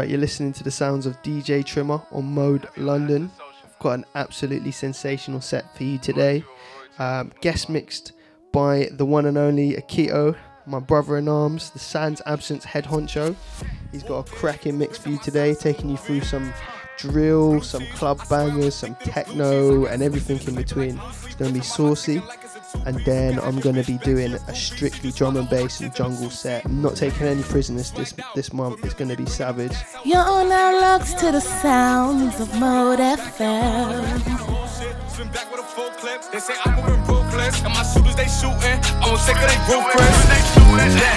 Right, you're listening to the sounds of DJ Trimmer on Mode London. I've got an absolutely sensational set for you today. Um, guest mixed by the one and only Akito, my brother in arms, the Sans Absence head honcho. He's got a cracking mix for you today, taking you through some drill, some club bangers, some techno, and everything in between. It's going to be saucy and then I'm gonna be doing a strictly drum and bass and jungle set. I'm not taking any prisoners this this month. It's gonna be savage. You're now looks to the sounds of Mode FM. They say I'm moving ruthless, and my shooters they shooting. I'm sick of they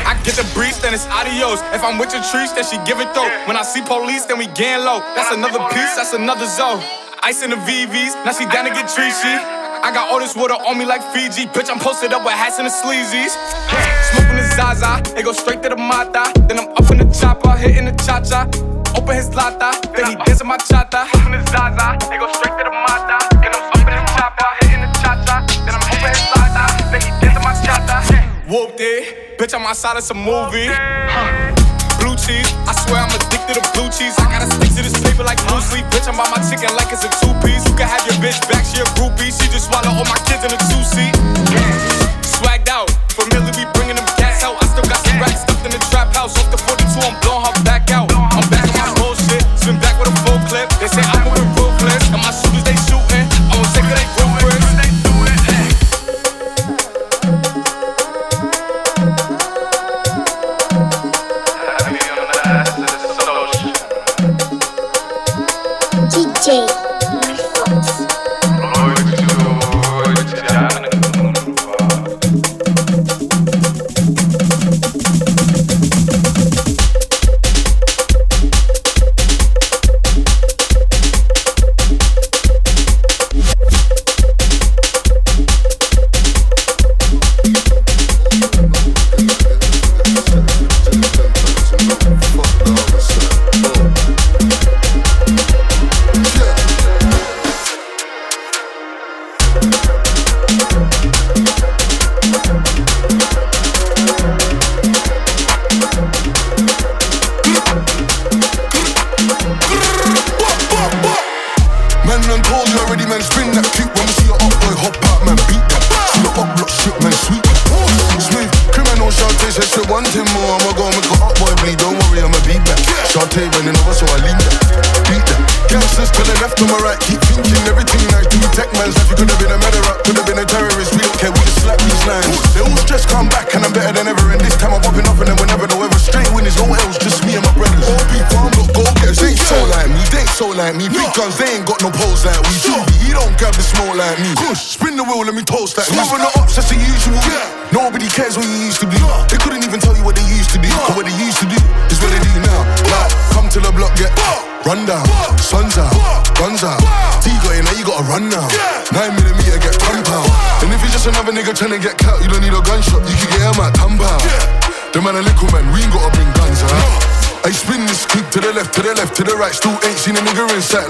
I get the breeze, then it's adios. If I'm with your trees, then she give it though. When I see police, then we gang low. That's another piece, that's another zone. Ice in the VVs, now she down to get treachy. I got all this water on me like Fiji. Bitch, I'm posted up with hats and the sleazies. Smoking the Zaza, it go straight to the Mata. Then I'm up in the chopper, hitting the cha cha. Open his lata, then he dancing my chata. Smoking the Zaza, it go straight to the Mata. Then I'm up in the chopper, hitting the cha cha. Then I'm open his lata, then he dancing my chata. Whooped it, bitch, I'm outside of some movie. Blue cheese, I swear I'm addicted to blue cheese. I gotta stick to this paper like blue sleep. Bitch, I'm by my chicken like it's a two piece. You can have your bitch back, she a groupie. She just swallow all my kids in a two seat. Swagged out, familiar be bringing them gas out. I still got some racks stuffed in the trap house. Off the 42, I'm blowing her back out.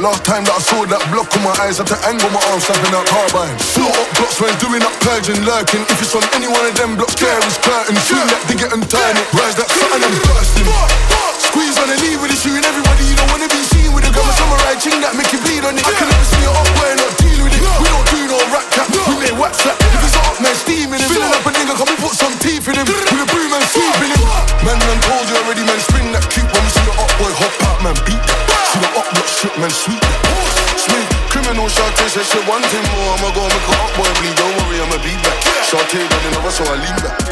Last time that I saw that block on my eyes, had to angle my arms, snapping out carbine. Float up blocks when doing up purging, lurking. If it's on any one of them blocks, there is curtain. Swing that dig it and turn it. Rise that something and bursting. Squeeze on the lead with it, shooting everybody. You don't wanna be abrazo a Linda.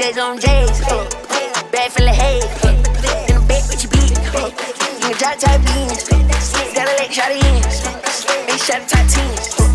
J's on J's. Uh. Bag full of hay. Uh. In the back with your bleed. Uh. You can drop type beans. Gotta let shot in. Make shot top teams. Uh.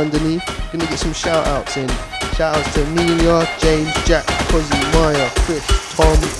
underneath. Gonna get some shout outs in. Shout outs to Amelia, James, Jack, Cozzy, Maya, Chris, Tom,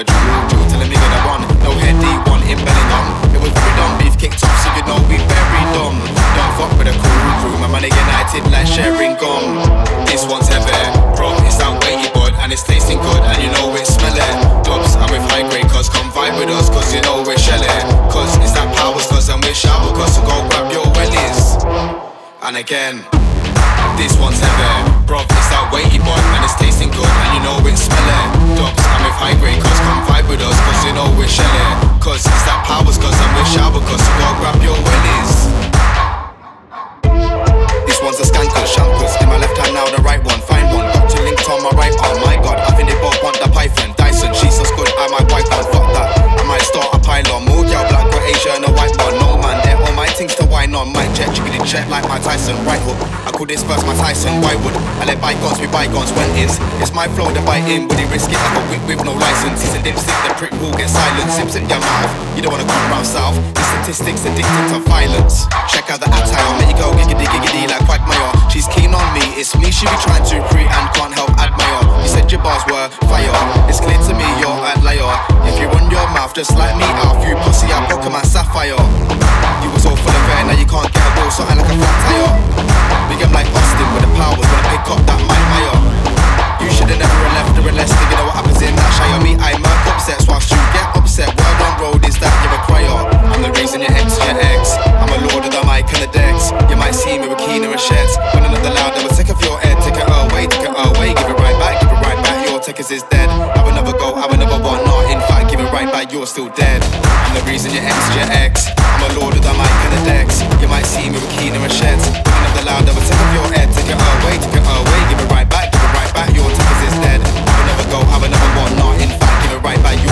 the drill, drill, tell him nigga the one. No head D1 in Bellingham. It was very dumb, beef kicked off, so you know we very dumb. Don't fuck with a cool crew, my money united like sharing gum. This one's heaven, bro, it's that weighty bud, and it's tasting good, and you know it's smelling. Dubs, I'm with high grade, cause come vibe with us, cause you know we're shelling. Cause it's that powers, cause I'm with shower, cause so go grab your wellies. And again. This one's heavy, Bro, it's that weighty bun and it's tasting good and you know it's smelling. Dubs come with high grade, cause come vibe with us, cause you know we're shelling. Cause it's that powers, cause I'm with shower, cause you go grab your willies. This one's a skanker, shambles. In my left hand now, the right one, fine one. Got two linked on my right arm. My god, I think they both want the python. Dyson, she's so good, I might wipe one. Fuck that, I might start a pylon. More girl, black, or Asia and a white one. No man, all my things to whine on. My jet, chicken jiggly jet like my Tyson. Right hook, I could disperse my Tyson. Why would I let bygones be bygones when it's it's my flow to bite in? but he risk it? I got whip with no license. He's a dipstick, the prick will get silent. Sips in your mouth. You don't wanna come round south. The statistics addicted to violence. Check out the attire, make you go giggity giggity like Quagmire. She's keen on me, it's me she be trying to pre and can't help admire. You said your bars were fire. It's clear to me you're a liar. If you run your mouth just like me, I'll you pussy, I'll poker my sapphire. You was all full of air, now you can't get a wheel, something like a flat tire. Big up like Austin with the power. when I pick up that mic higher. Oh. You should've never left the unless you know what happens in that shire. Me, I murk upsets whilst you get upset. Word on road is that you're a crier. I'm the raising your ex to your ex. I'm a lord of the mic and the decks. You might see me with Keener and Sheds. When another loud, I will take off your head. Take it away, take it away, give it right back, give it right back. Your tickets is dead. Have another go, have another but you're still dead. I'm the reason you ex your ex. I'm a lord of the mic and the decks. You might see me with Keener and Sheds. One of the loud of a tip your head. Take it away, take it away. Give it right back, give it right back. Your tough is dead. I will never go, Have another one. not in fact. Give it right back, you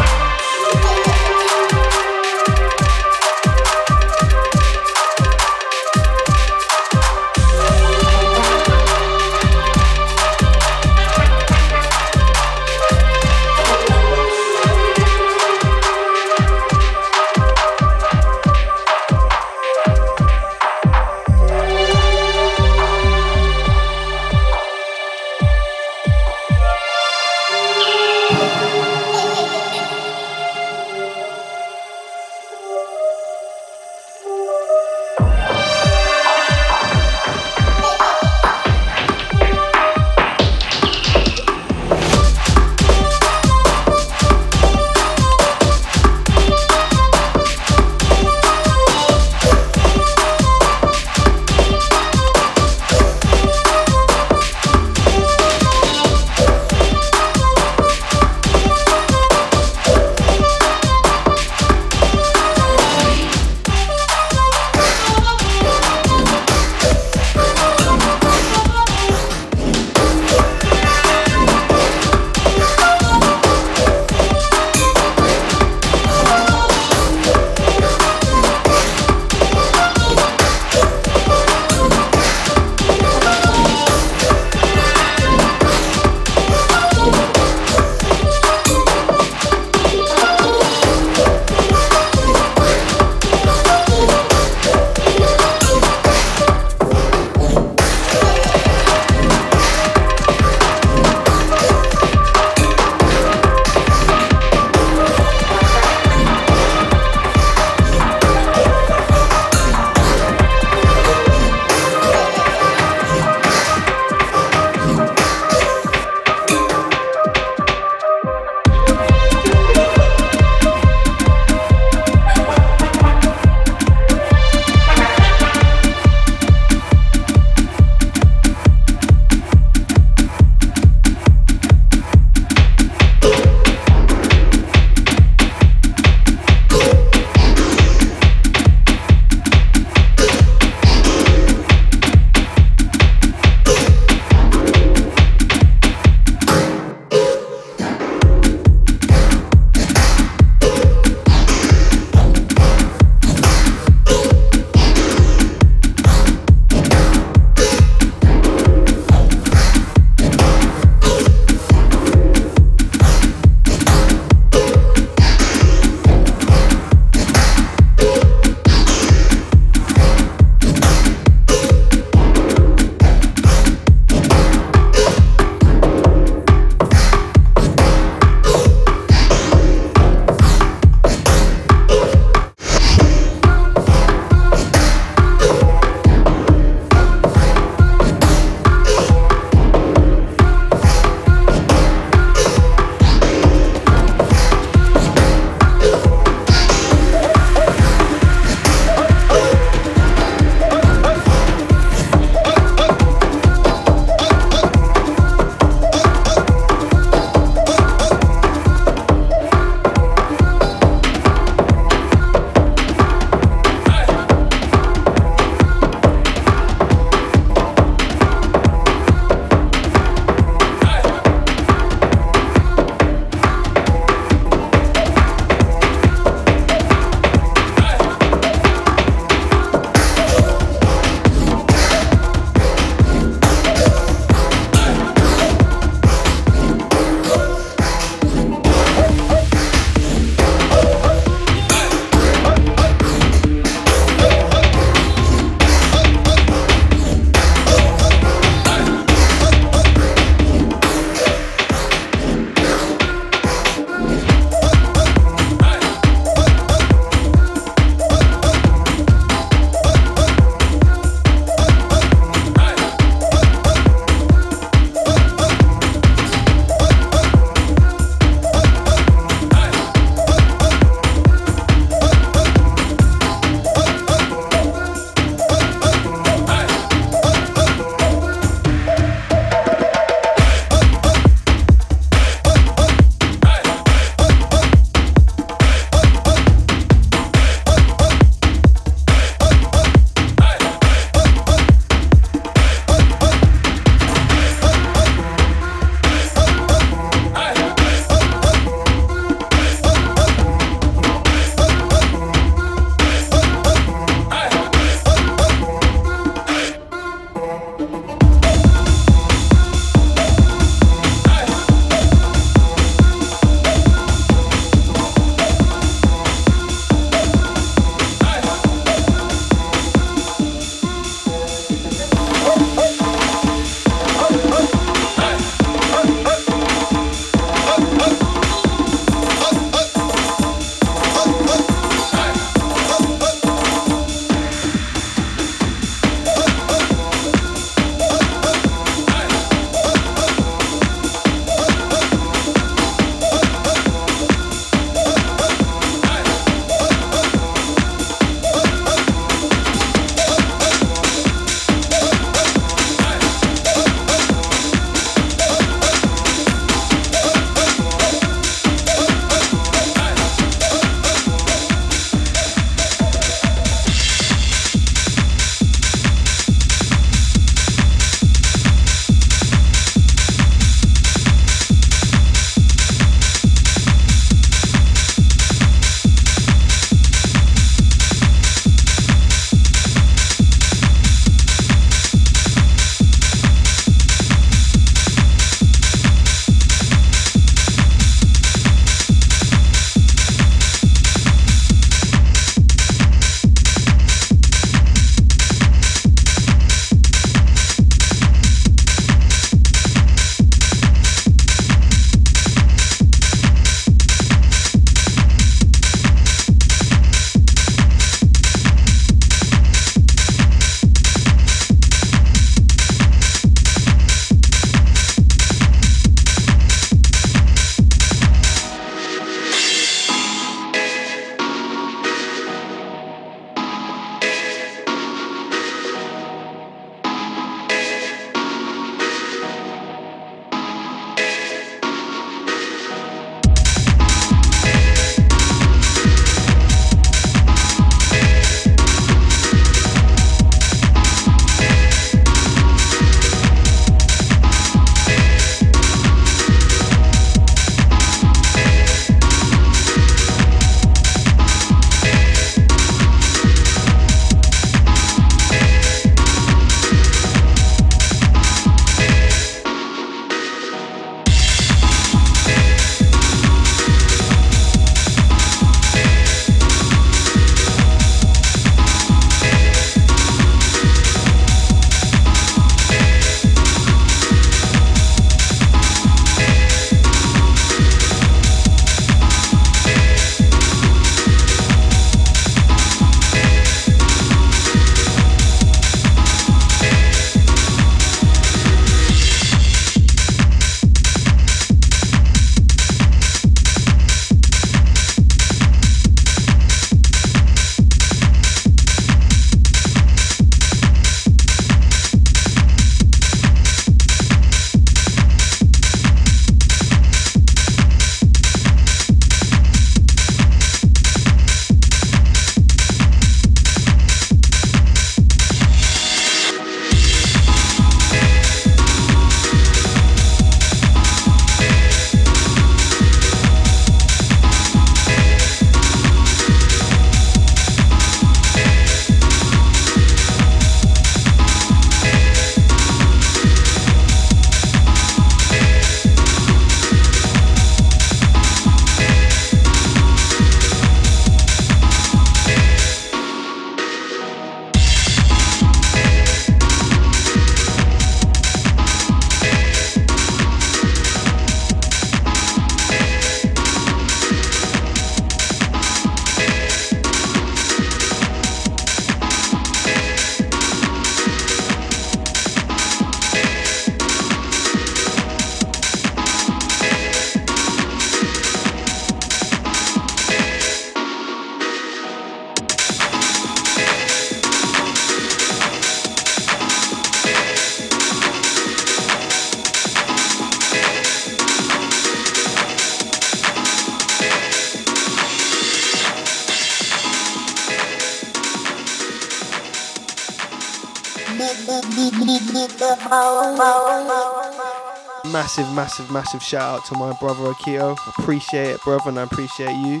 Massive, massive, shout out to my brother Akio. Appreciate it, brother, and I appreciate you.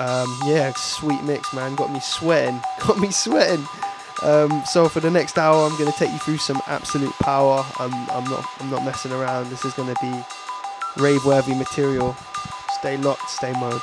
Um, yeah, sweet mix, man. Got me sweating. Got me sweating. Um, so for the next hour, I'm gonna take you through some absolute power. I'm, I'm not, I'm not messing around. This is gonna be rave-worthy material. Stay locked, stay mode.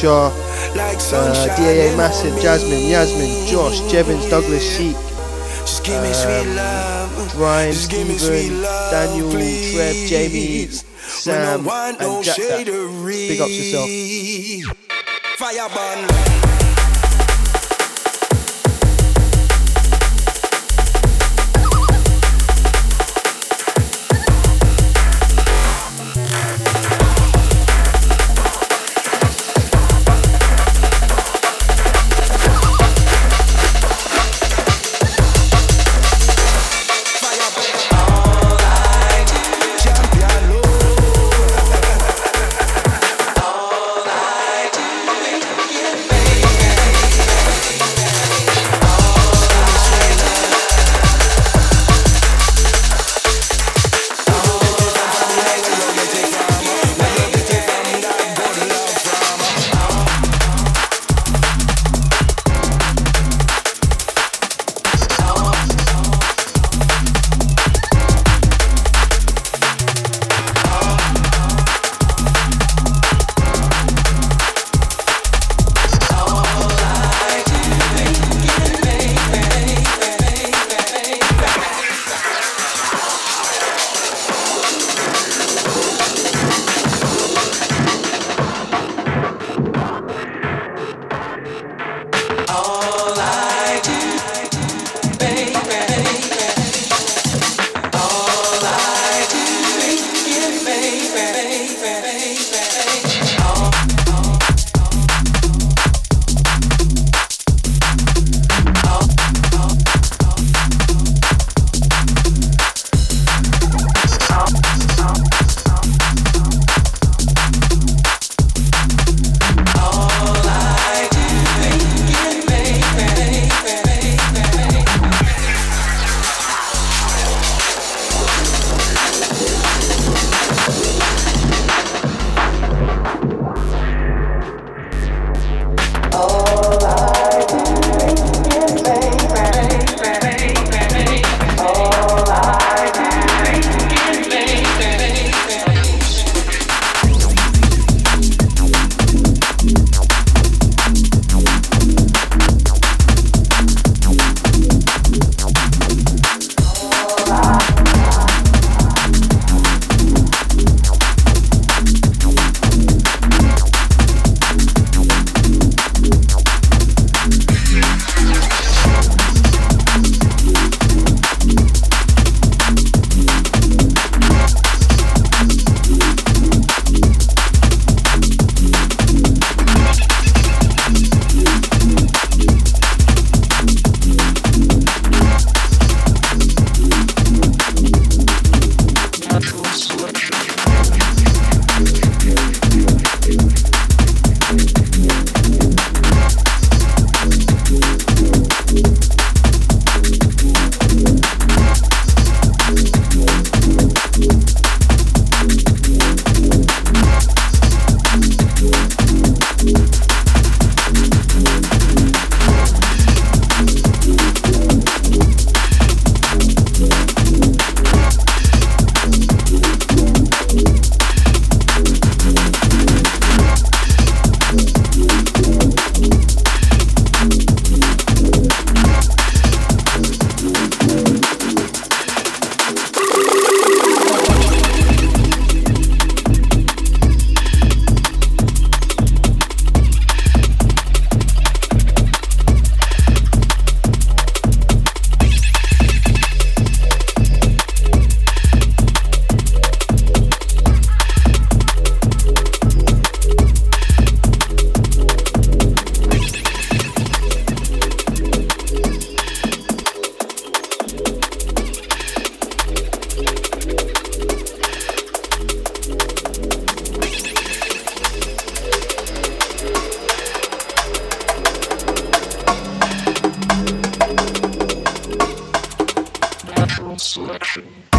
Shaw, uh, DAA Massive, Jasmine, Yasmin, Josh, Jevons, Douglas, Sheik, um, Ryan, Stephen, Daniel, Trev, Jamie, Sam, and Jack. Big ups yourself. selection.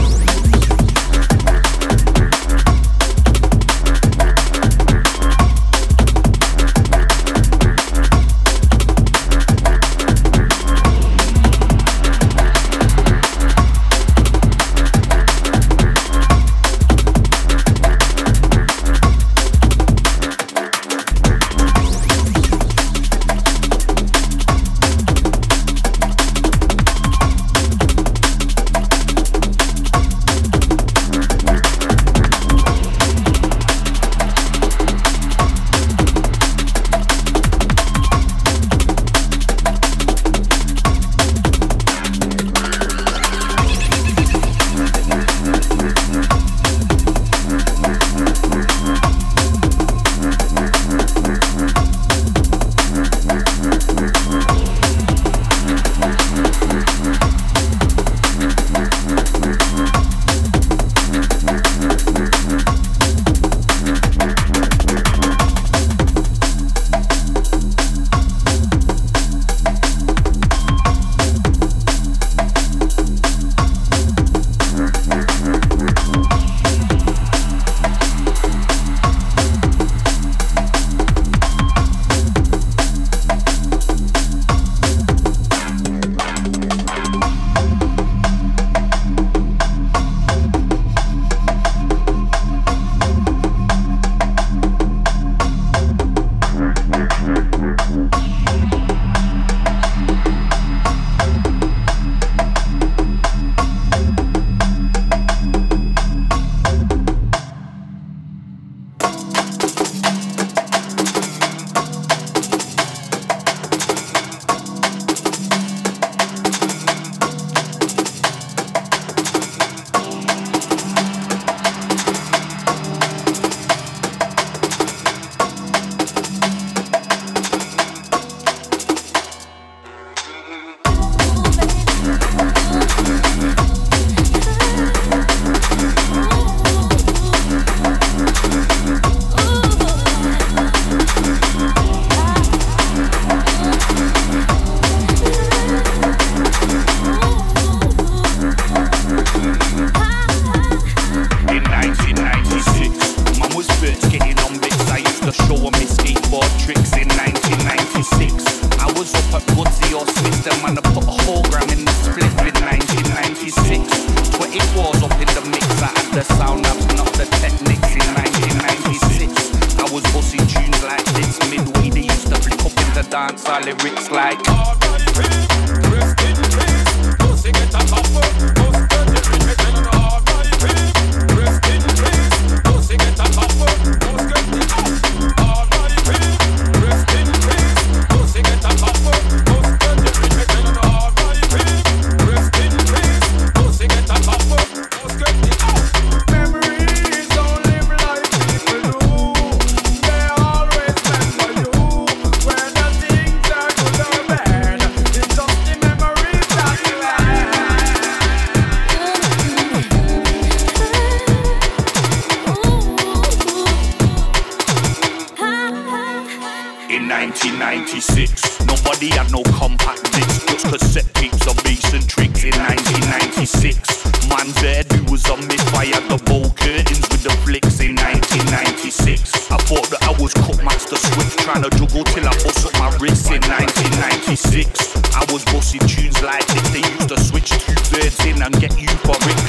96. Man dead, we was on me fire, the bowl curtains with the flicks in 1996. I thought that I was Cookmaster switch, trying to juggle till I bust up my wrists in 1996. I was busting tunes like if they used to switch two birds in and get you for it.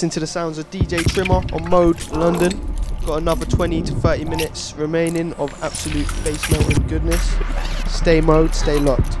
Listen to the sounds of DJ Trimmer on Mode London. Got another 20 to 30 minutes remaining of absolute bass melting goodness. Stay mode, stay locked.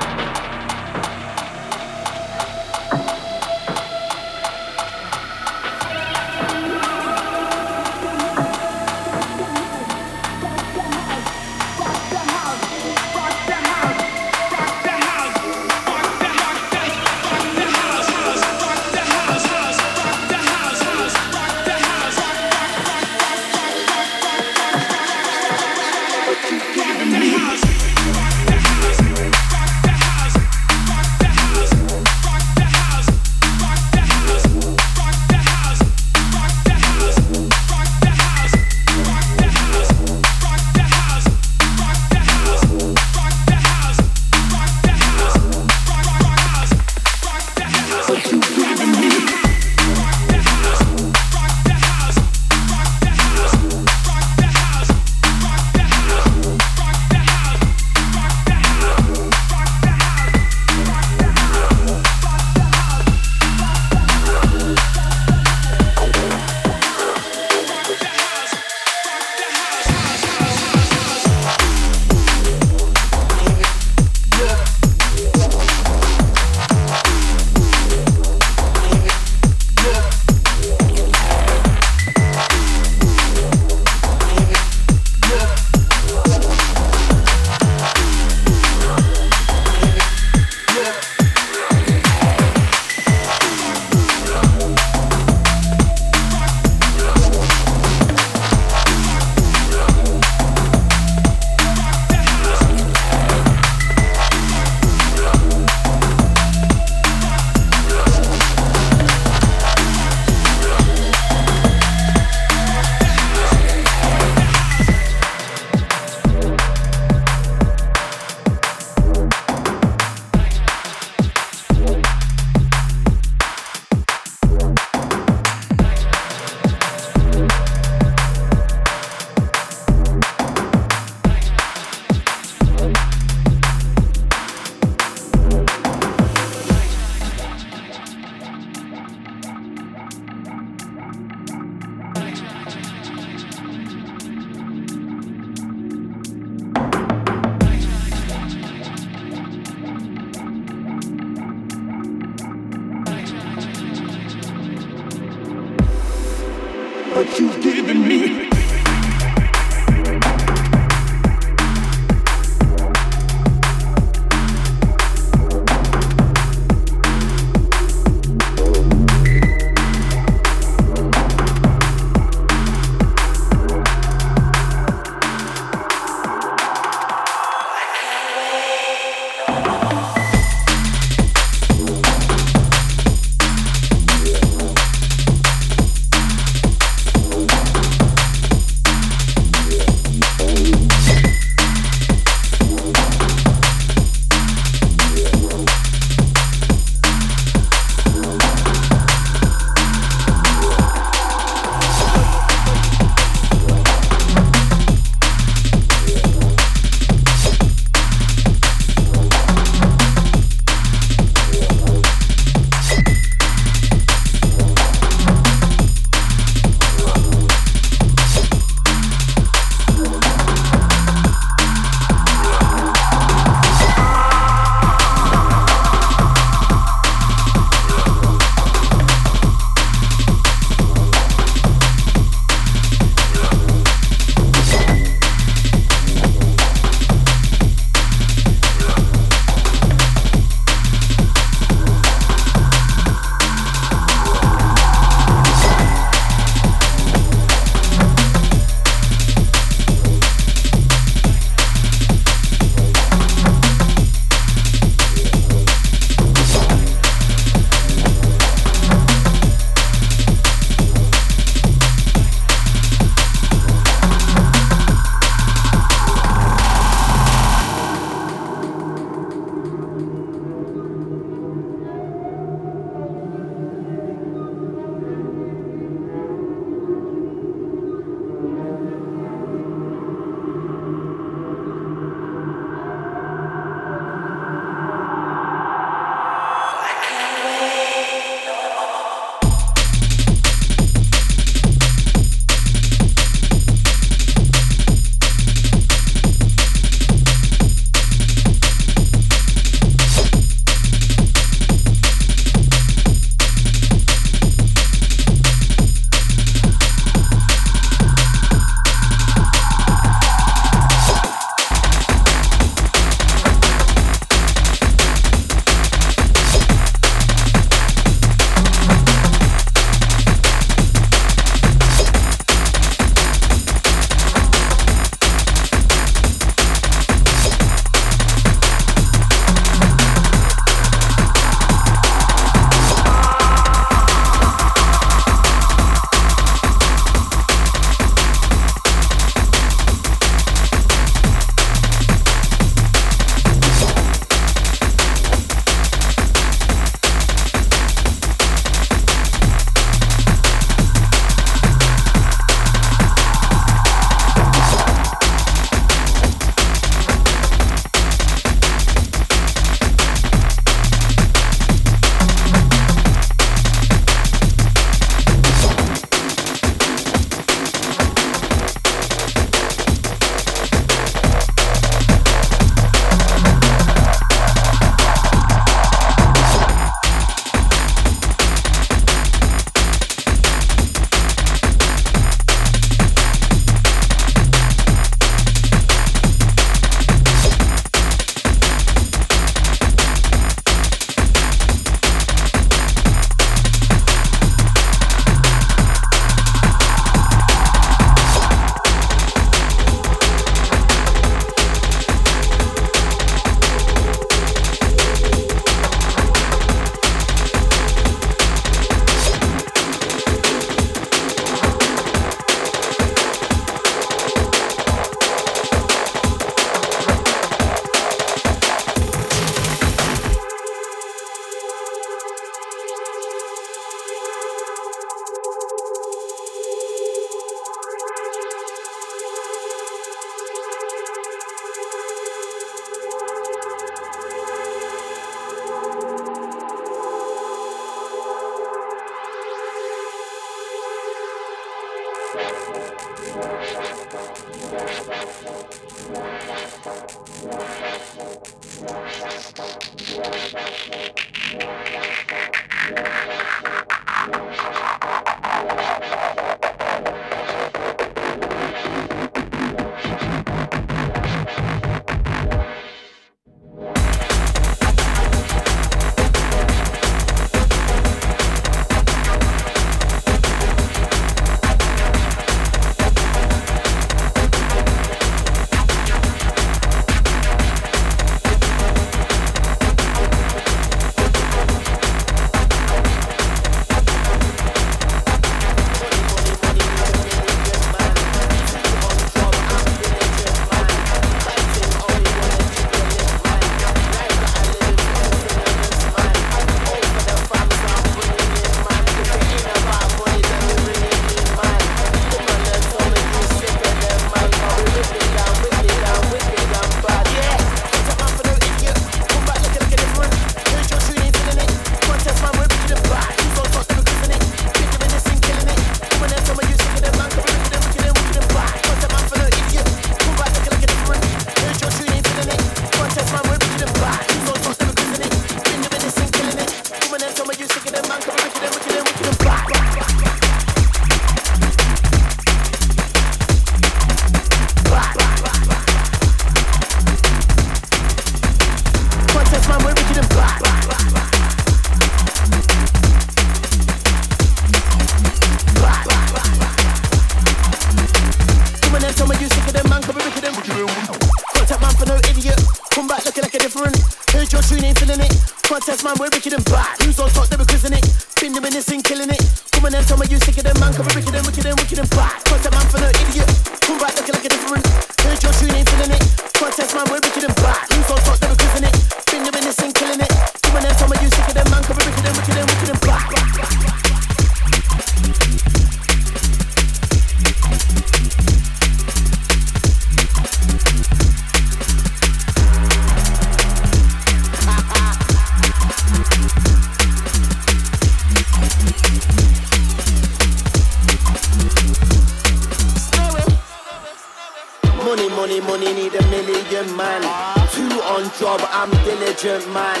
urgent, man.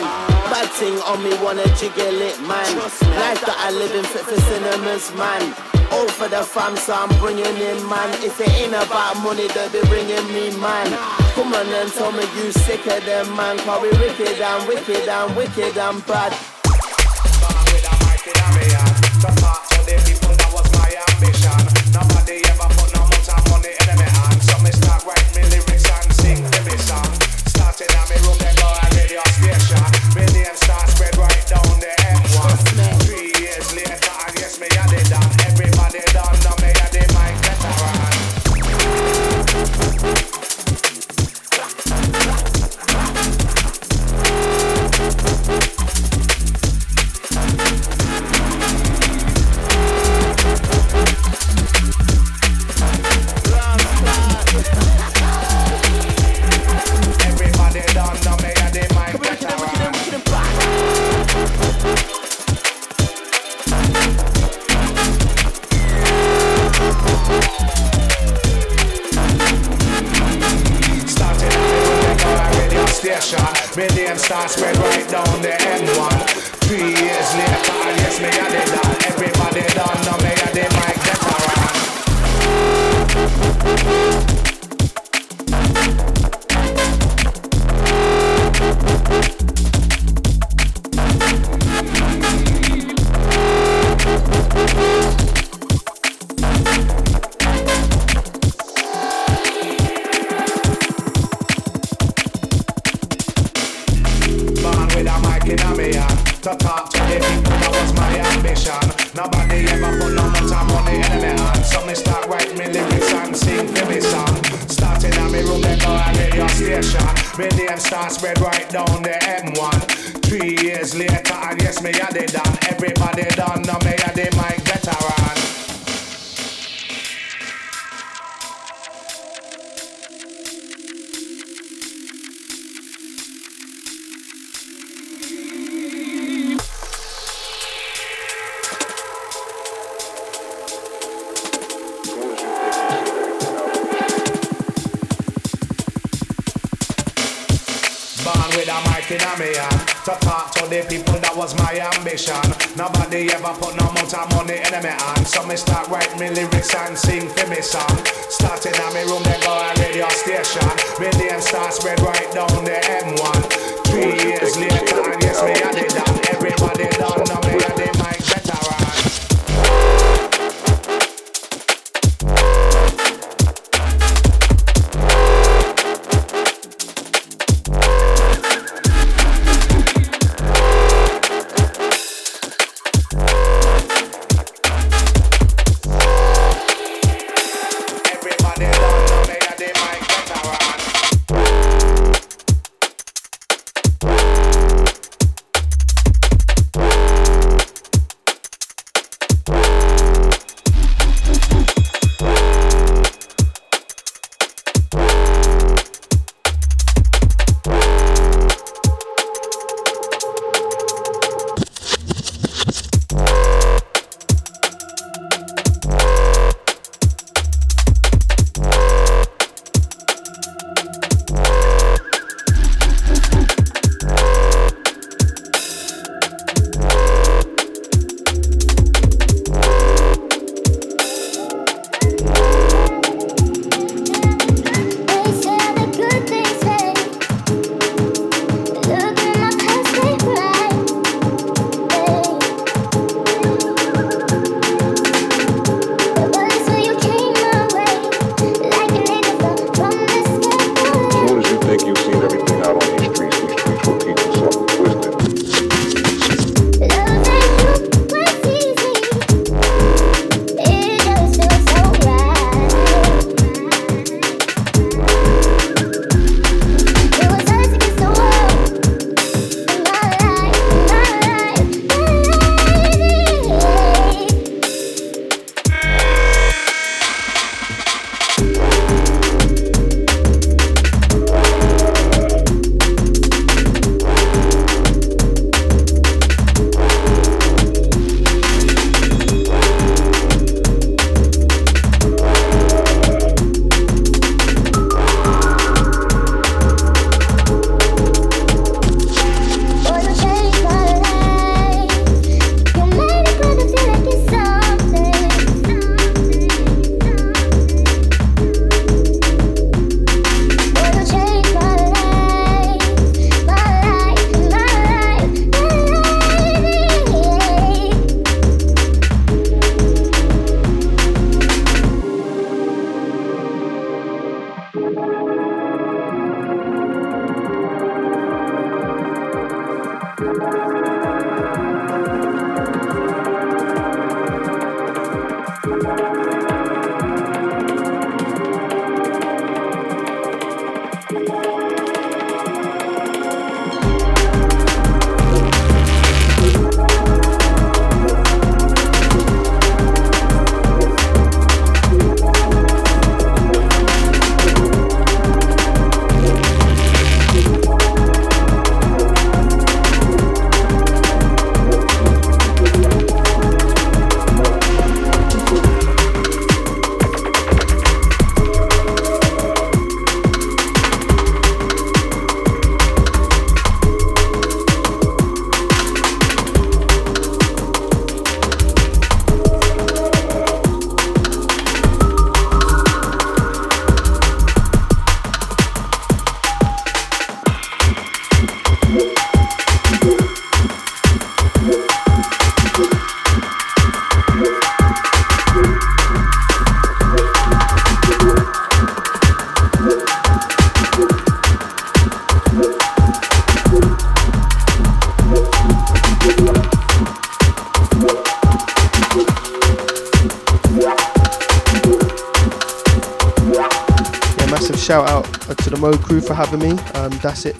Bad thing on me, wanna jiggle it, man. Life that I live in, fit for cinemas, man. All for the fam, so I'm bringing in, man. If it ain't about money, they be bringing me, man. Come on and tell me you sicker than man, Call we wicked and wicked and wicked and bad.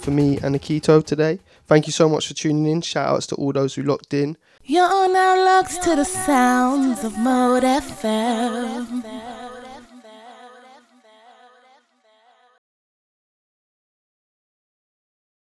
For me and Akito today. Thank you so much for tuning in. Shout outs to all those who locked in. You're now locked to the sounds of Mode FM.